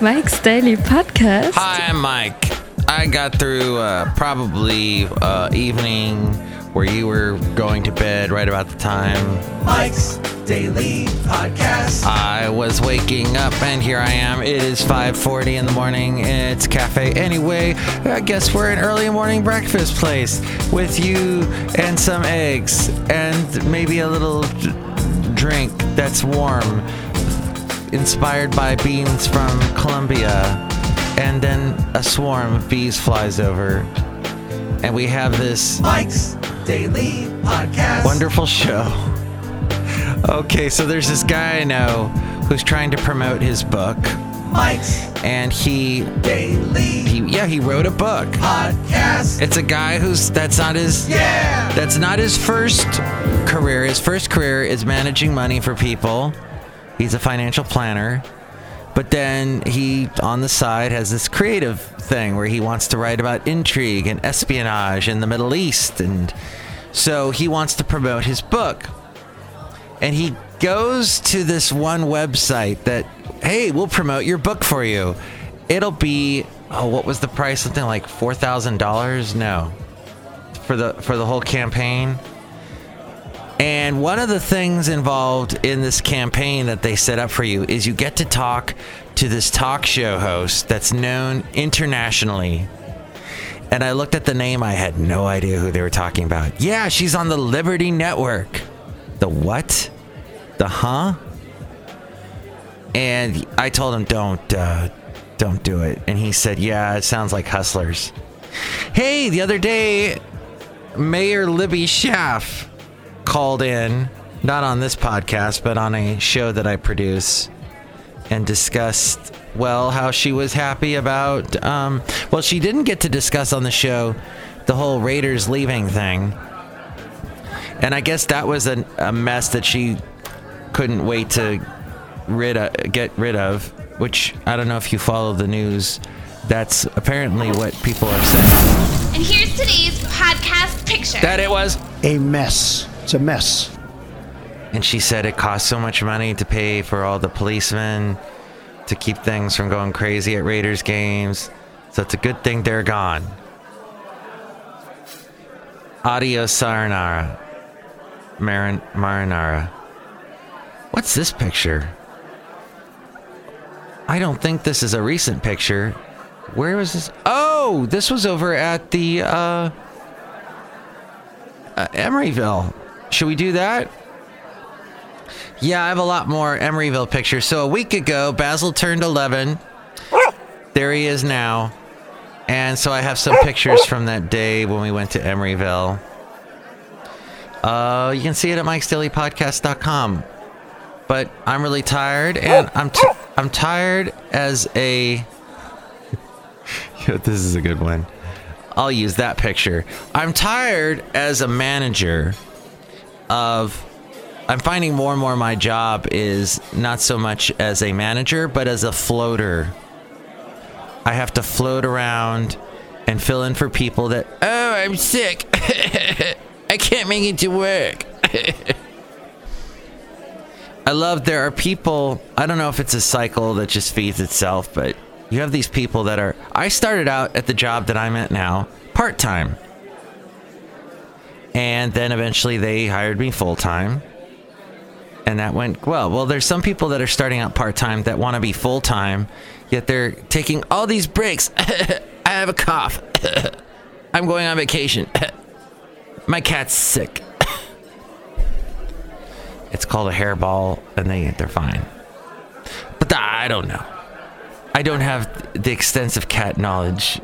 Mike's Daily Podcast. Hi, I'm Mike. I got through uh, probably uh, evening where you were going to bed right about the time Mike's Daily Podcast. I was waking up, and here I am. It is 5:40 in the morning. It's cafe anyway. I guess we're an early morning breakfast place with you and some eggs and maybe a little drink that's warm, inspired by beans from Colombia. And then a swarm of bees flies over, and we have this Mike's Daily Podcast. wonderful show. Okay, so there's this guy I know who's trying to promote his book, Mike's and he, Daily he yeah, he wrote a book. Podcast. It's a guy who's that's not his Yeah. that's not his first career. His first career is managing money for people. He's a financial planner. But then he, on the side, has this creative thing where he wants to write about intrigue and espionage in the Middle East. And so he wants to promote his book. And he goes to this one website that, hey, we'll promote your book for you. It'll be, oh, what was the price? Something like $4,000? No. For the, for the whole campaign. And one of the things involved in this campaign that they set up for you is you get to talk to this talk show host that's known internationally. And I looked at the name, I had no idea who they were talking about. Yeah, she's on the Liberty Network. The what? The huh? And I told him, don't, uh, don't do it. And he said, yeah, it sounds like hustlers. Hey, the other day, Mayor Libby Schaaf called in, not on this podcast, but on a show that I produce, and discussed, well, how she was happy about. Um, well, she didn't get to discuss on the show the whole Raiders leaving thing. And I guess that was a, a mess that she couldn't wait to rid of, get rid of, which I don't know if you follow the news. That's apparently what people are saying. And here's today's podcast picture. That it was. a mess. It's a mess. And she said it costs so much money to pay for all the policemen to keep things from going crazy at Raiders games. So it's a good thing they're gone. Adios, Saranara. Marin- Marinara. What's this picture? I don't think this is a recent picture. Where was this? Oh, this was over at the uh, uh Emeryville. Should we do that? Yeah, I have a lot more Emeryville pictures. So a week ago, Basil turned 11. There he is now. And so I have some pictures from that day when we went to Emeryville. Uh, you can see it at mikesdailypodcast.com. But I'm really tired, and I'm t- I'm tired as a. This is a good one. I'll use that picture. I'm tired as a manager of I'm finding more and more my job is not so much as a manager, but as a floater. I have to float around and fill in for people that, oh, I'm sick. I can't make it to work. I love there are people, I don't know if it's a cycle that just feeds itself, but you have these people that are. I started out at the job that I'm at now part time. And then eventually they hired me full time. And that went well. Well, there's some people that are starting out part time that want to be full time, yet they're taking all these breaks. I have a cough. I'm going on vacation. My cat's sick. it's called a hairball, and they they're fine. But I don't know. I don't have the extensive cat knowledge.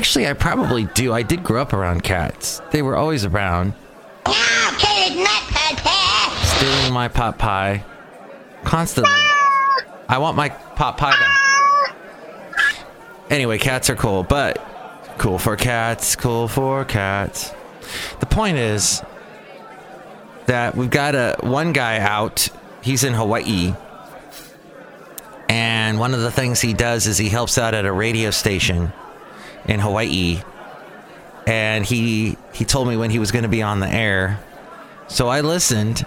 Actually, I probably do. I did grow up around cats. They were always around. Stealing my pot pie. Constantly. I want my pot pie back. Anyway, cats are cool, but cool for cats, cool for cats. The point is that we've got a one guy out. He's in Hawaii. And one of the things he does is he helps out at a radio station in Hawaii. And he he told me when he was going to be on the air. So I listened.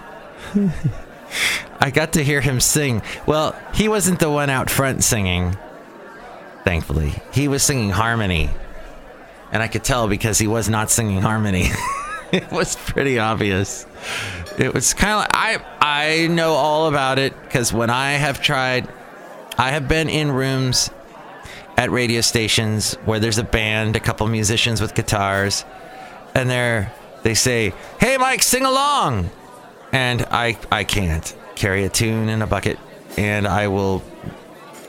I got to hear him sing. Well, he wasn't the one out front singing, thankfully. He was singing harmony. And I could tell because he was not singing harmony. it was pretty obvious. It was kind of like I I know all about it because when I have tried, I have been in rooms at radio stations where there's a band, a couple musicians with guitars, and they're they say, "Hey, Mike, sing along," and I I can't carry a tune in a bucket, and I will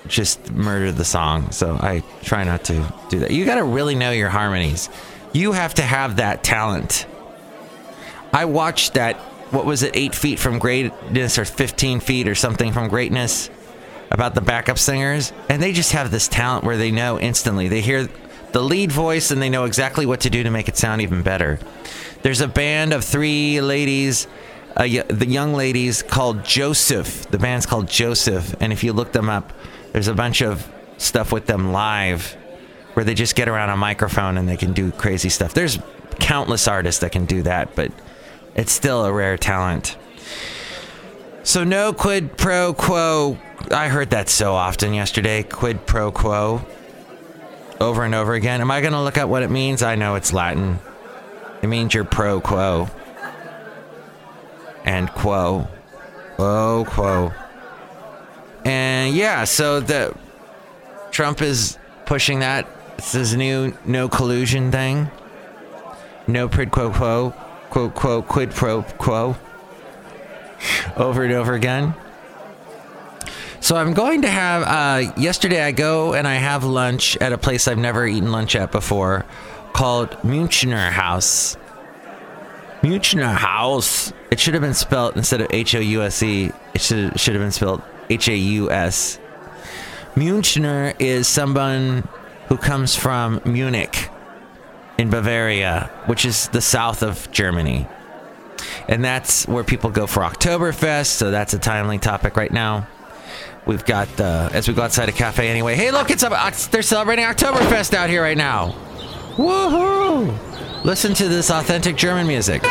just murder the song. So I try not to do that. You got to really know your harmonies. You have to have that talent. I watched that. What was it? Eight feet from greatness, or fifteen feet, or something from greatness. About the backup singers, and they just have this talent where they know instantly. They hear the lead voice and they know exactly what to do to make it sound even better. There's a band of three ladies, uh, the young ladies called Joseph. The band's called Joseph, and if you look them up, there's a bunch of stuff with them live where they just get around a microphone and they can do crazy stuff. There's countless artists that can do that, but it's still a rare talent. So no quid pro quo. I heard that so often yesterday. Quid pro quo. Over and over again. Am I going to look up what it means? I know it's Latin. It means you're pro quo. And quo. Oh, quo. And yeah, so the Trump is pushing that. It's his new no collusion thing. No quid pro quo, quote quote quid pro quo. Over and over again. So I'm going to have. Uh, yesterday, I go and I have lunch at a place I've never eaten lunch at before, called Munchner House. Munchner House. It should have been spelled instead of H O U S E. It should should have been spelled H A U S. Munchner is someone who comes from Munich in Bavaria, which is the south of Germany. And that's where people go for Oktoberfest, so that's a timely topic right now. We've got, uh, as we go outside a cafe anyway, hey, look, it's they're celebrating Oktoberfest out here right now. Woohoo! Listen to this authentic German music.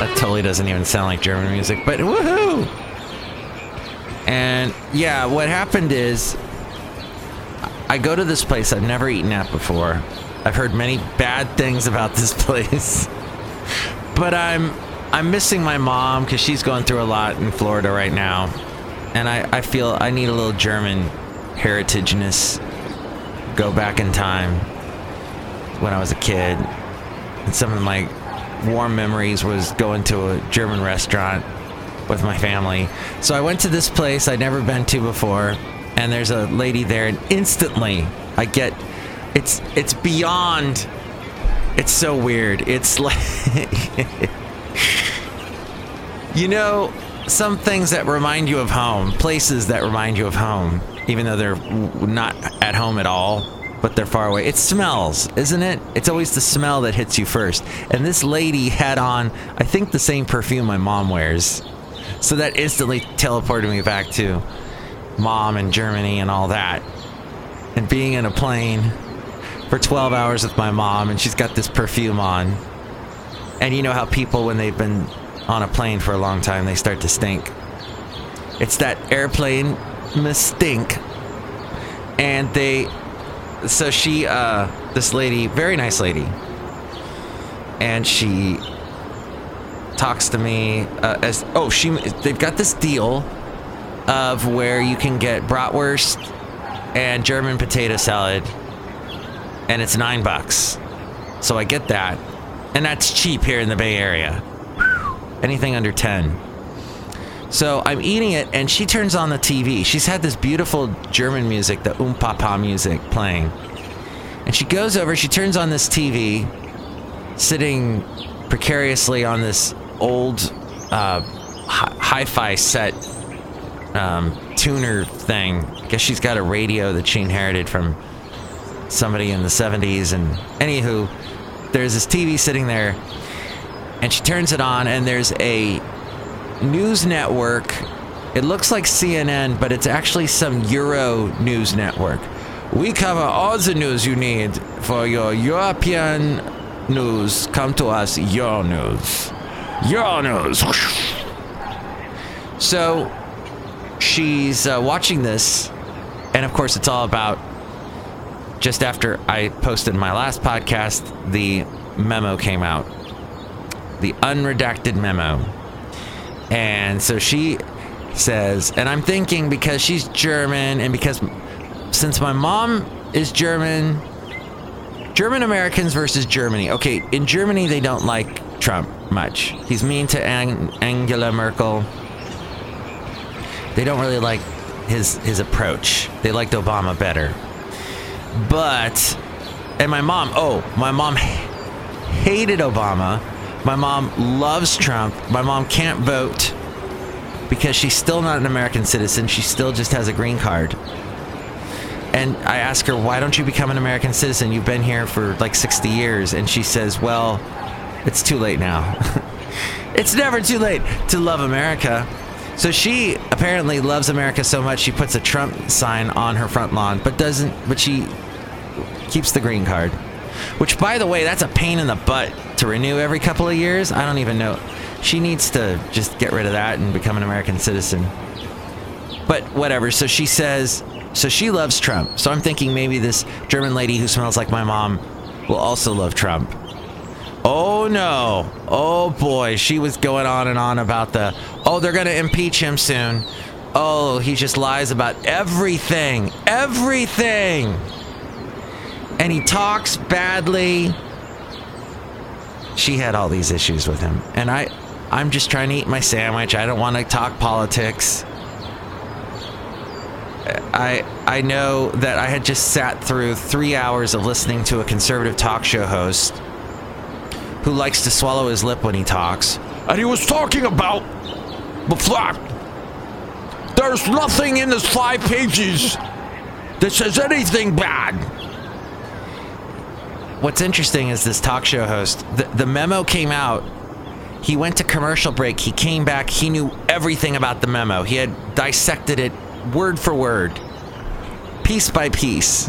That totally doesn't even sound like German music, but woohoo! And yeah, what happened is I go to this place I've never eaten at before. I've heard many bad things about this place. But I'm I'm missing my mom because she's going through a lot in Florida right now. And I, I feel I need a little German heritageness. Go back in time when I was a kid. And some of my warm memories was going to a German restaurant with my family. So I went to this place I'd never been to before, and there's a lady there, and instantly I get it's it's beyond. It's so weird. It's like you know some things that remind you of home, places that remind you of home, even though they're not at home at all but they're far away. It smells, isn't it? It's always the smell that hits you first. And this lady had on, I think, the same perfume my mom wears. So that instantly teleported me back to mom and Germany and all that. And being in a plane for 12 hours with my mom, and she's got this perfume on. And you know how people, when they've been on a plane for a long time, they start to stink. It's that airplane stink. And they so she, uh, this lady, very nice lady, and she talks to me uh, as oh she they've got this deal of where you can get bratwurst and German potato salad, and it's nine bucks. So I get that, and that's cheap here in the Bay Area. Anything under ten. So I'm eating it, and she turns on the TV. She's had this beautiful German music, the Umpapa music, playing. And she goes over, she turns on this TV, sitting precariously on this old uh, hi fi set um, tuner thing. I guess she's got a radio that she inherited from somebody in the 70s. And anywho, there's this TV sitting there, and she turns it on, and there's a news network. It looks like CNN, but it's actually some Euro news network. We cover all the news you need for your European news come to us your news your news so she's uh, watching this and of course it's all about just after i posted my last podcast the memo came out the unredacted memo and so she says and i'm thinking because she's german and because since my mom is german German Americans versus Germany. Okay, in Germany they don't like Trump much. He's mean to Ang- Angela Merkel. They don't really like his his approach. They liked Obama better. But and my mom, oh, my mom hated Obama. My mom loves Trump. My mom can't vote because she's still not an American citizen. She still just has a green card. And I ask her, why don't you become an American citizen? You've been here for like 60 years. And she says, well, it's too late now. it's never too late to love America. So she apparently loves America so much she puts a Trump sign on her front lawn, but doesn't, but she keeps the green card. Which, by the way, that's a pain in the butt to renew every couple of years. I don't even know. She needs to just get rid of that and become an American citizen. But whatever. So she says, so she loves Trump. So I'm thinking maybe this German lady who smells like my mom will also love Trump. Oh no. Oh boy. She was going on and on about the, oh, they're going to impeach him soon. Oh, he just lies about everything. Everything. And he talks badly. She had all these issues with him. And I I'm just trying to eat my sandwich. I don't want to talk politics. I I know that I had just sat through three hours of listening to a conservative talk show host who likes to swallow his lip when he talks, and he was talking about the fact there's nothing in this five pages that says anything bad. What's interesting is this talk show host. The, the memo came out. He went to commercial break. He came back. He knew everything about the memo. He had dissected it word for word, piece by piece,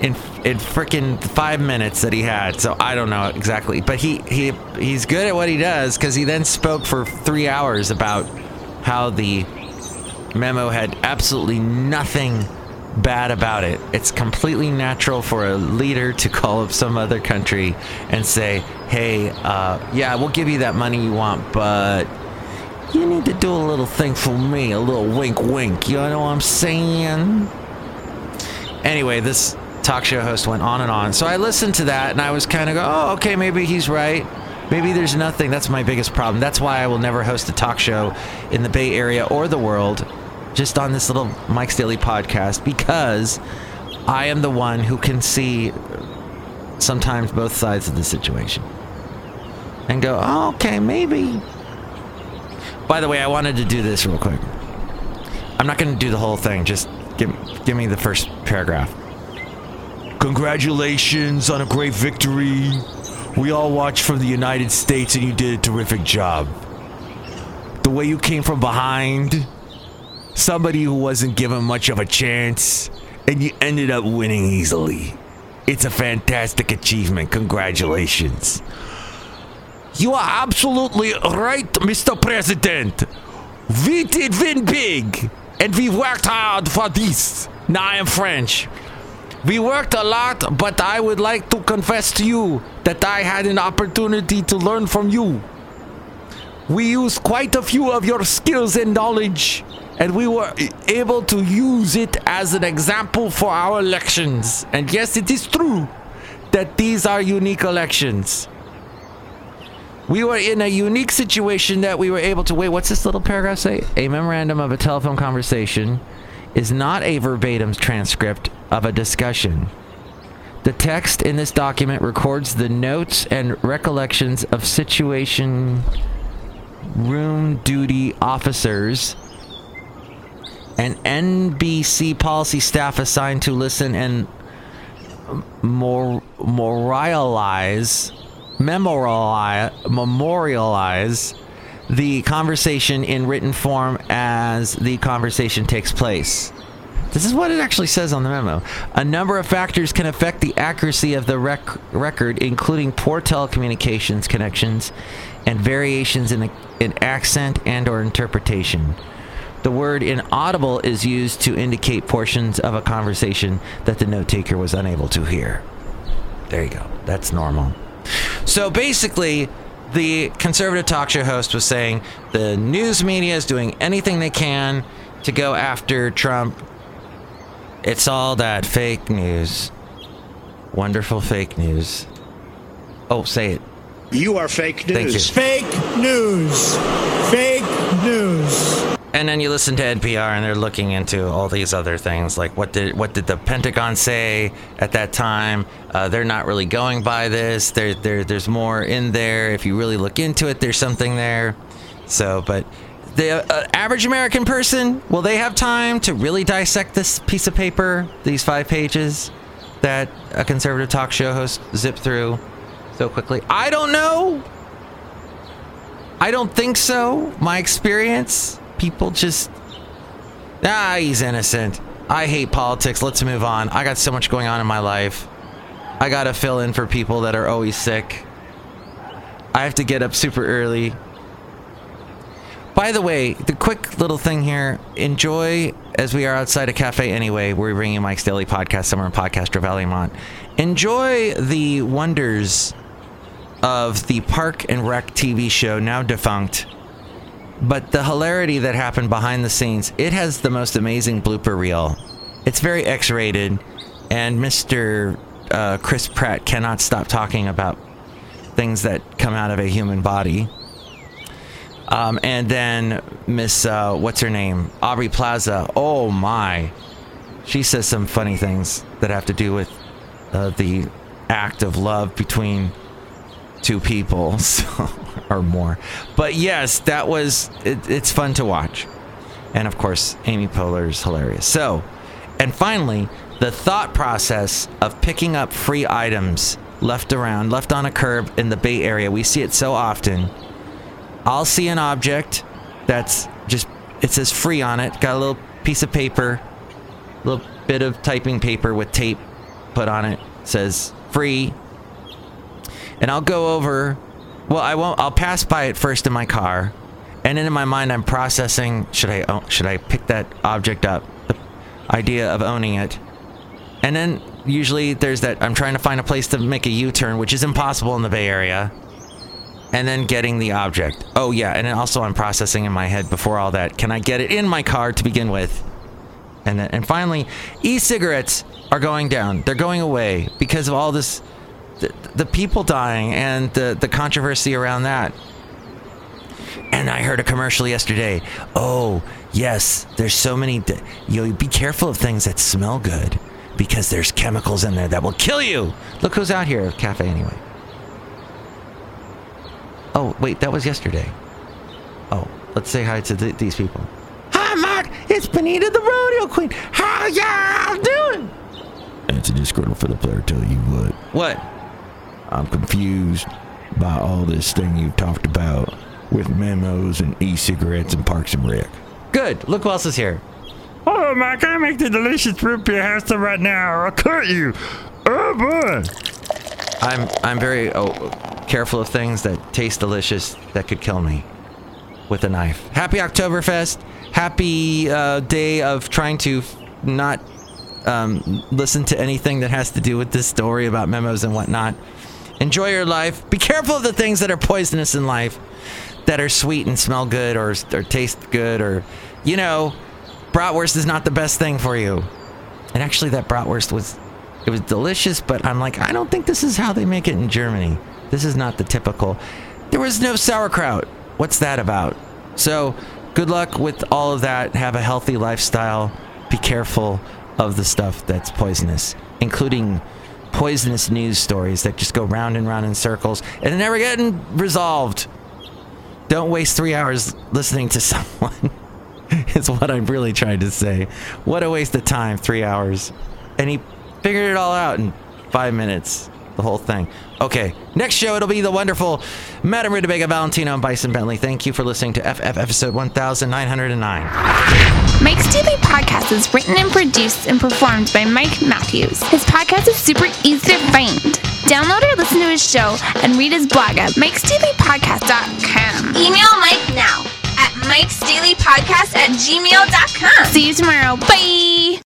in in freaking five minutes that he had. So I don't know exactly, but he he he's good at what he does because he then spoke for three hours about how the memo had absolutely nothing bad about it. It's completely natural for a leader to call up some other country and say, "Hey, uh, yeah, we'll give you that money you want, but." You need to do a little thing for me, a little wink wink, you know what I'm saying? Anyway, this talk show host went on and on. So I listened to that and I was kind of go, oh, okay, maybe he's right. Maybe there's nothing. That's my biggest problem. That's why I will never host a talk show in the Bay Area or the world, just on this little Mike's Daily podcast, because I am the one who can see sometimes both sides of the situation and go, oh, okay, maybe by the way, I wanted to do this real quick. I'm not going to do the whole thing. Just give give me the first paragraph. Congratulations on a great victory. We all watched from the United States and you did a terrific job. The way you came from behind, somebody who wasn't given much of a chance, and you ended up winning easily. It's a fantastic achievement. Congratulations. You are absolutely right, Mr. President. We did win big, and we worked hard for this. Now I am French. We worked a lot, but I would like to confess to you that I had an opportunity to learn from you. We used quite a few of your skills and knowledge, and we were able to use it as an example for our elections. And yes, it is true that these are unique elections. We were in a unique situation that we were able to wait. What's this little paragraph say? A memorandum of a telephone conversation is not a verbatim transcript of a discussion. The text in this document records the notes and recollections of situation room duty officers and NBC policy staff assigned to listen and mor- moralize memorialize, memorialize the conversation in written form as the conversation takes place. This is what it actually says on the memo. A number of factors can affect the accuracy of the rec- record, including poor telecommunications connections and variations in, in accent and or interpretation. The word inaudible is used to indicate portions of a conversation that the note taker was unable to hear. There you go. That's normal. So basically, the conservative talk show host was saying the news media is doing anything they can to go after Trump. It's all that fake news. Wonderful fake news. Oh, say it. You are fake Thank news. you. Fake news. Fake news. And then you listen to NPR, and they're looking into all these other things, like what did what did the Pentagon say at that time? Uh, they're not really going by this. There, there, there's more in there. If you really look into it, there's something there. So, but the uh, average American person, will they have time to really dissect this piece of paper, these five pages that a conservative talk show host zipped through so quickly? I don't know. I don't think so. My experience, people just ah, he's innocent. I hate politics. Let's move on. I got so much going on in my life. I gotta fill in for people that are always sick. I have to get up super early. By the way, the quick little thing here enjoy as we are outside a cafe anyway. We're bringing Mike's Daily Podcast somewhere in Podcaster Valley Mont. Enjoy the wonders of the Park and Rec TV show, now defunct. But the hilarity that happened behind the scenes, it has the most amazing blooper reel. It's very X rated, and Mr. Uh, Chris Pratt cannot stop talking about things that come out of a human body. Um, and then Miss, uh, what's her name? Aubrey Plaza. Oh my. She says some funny things that have to do with uh, the act of love between two people so, or more. But yes, that was, it, it's fun to watch. And of course, Amy Poehler is hilarious. So, and finally, the thought process of picking up free items left around, left on a curb in the Bay Area. We see it so often. I'll see an object that's just, it says free on it, got a little piece of paper, little bit of typing paper with tape put on it, says free. And I'll go over, well, I won't, I'll pass by it first in my car. And then in my mind, I'm processing, should I, own, should I pick that object up? The idea of owning it. And then usually there's that, I'm trying to find a place to make a U-turn, which is impossible in the Bay Area and then getting the object. Oh yeah, and also I'm processing in my head before all that. Can I get it in my car to begin with? And then and finally, e-cigarettes are going down. They're going away because of all this the, the people dying and the the controversy around that. And I heard a commercial yesterday. Oh, yes, there's so many you know, be careful of things that smell good because there's chemicals in there that will kill you. Look who's out here, cafe anyway. Oh, wait, that was yesterday. Oh, let's say hi to th- these people. Hi, Mark. It's Benita the Rodeo Queen. How y'all doing? It's a disgruntled fiddle player tell you what. What? I'm confused by all this thing you've talked about with memos and e-cigarettes and Parks and Rec. Good. Look who else is here. Oh, Mike, I make the delicious root beer pasta right now, or I'll cut you. Oh, boy. I'm I'm very oh, careful of things that taste delicious that could kill me with a knife. Happy Oktoberfest. Happy uh, day of trying to not um, listen to anything that has to do with this story about memos and whatnot. Enjoy your life. Be careful of the things that are poisonous in life, that are sweet and smell good or or taste good or, you know, bratwurst is not the best thing for you. And actually, that bratwurst was it was delicious, but I'm like, I don't think this is how they make it in Germany. This is not the typical. There was no sauerkraut. What's that about? So, good luck with all of that. Have a healthy lifestyle. Be careful of the stuff that's poisonous, including poisonous news stories that just go round and round in circles and never getting resolved. Don't waste three hours listening to someone, is what I'm really trying to say. What a waste of time, three hours. And he figured it all out in five minutes. The whole thing. Okay, next show it'll be the wonderful Madame Rutabaga Valentino and Bison Bentley. Thank you for listening to FF episode 1909. Mike's Daily Podcast is written and produced and performed by Mike Matthews. His podcast is super easy to find. Download or listen to his show and read his blog at mikesdailypodcast.com. Email Mike now at mikesdailypodcast at gmail.com. See you tomorrow. Bye.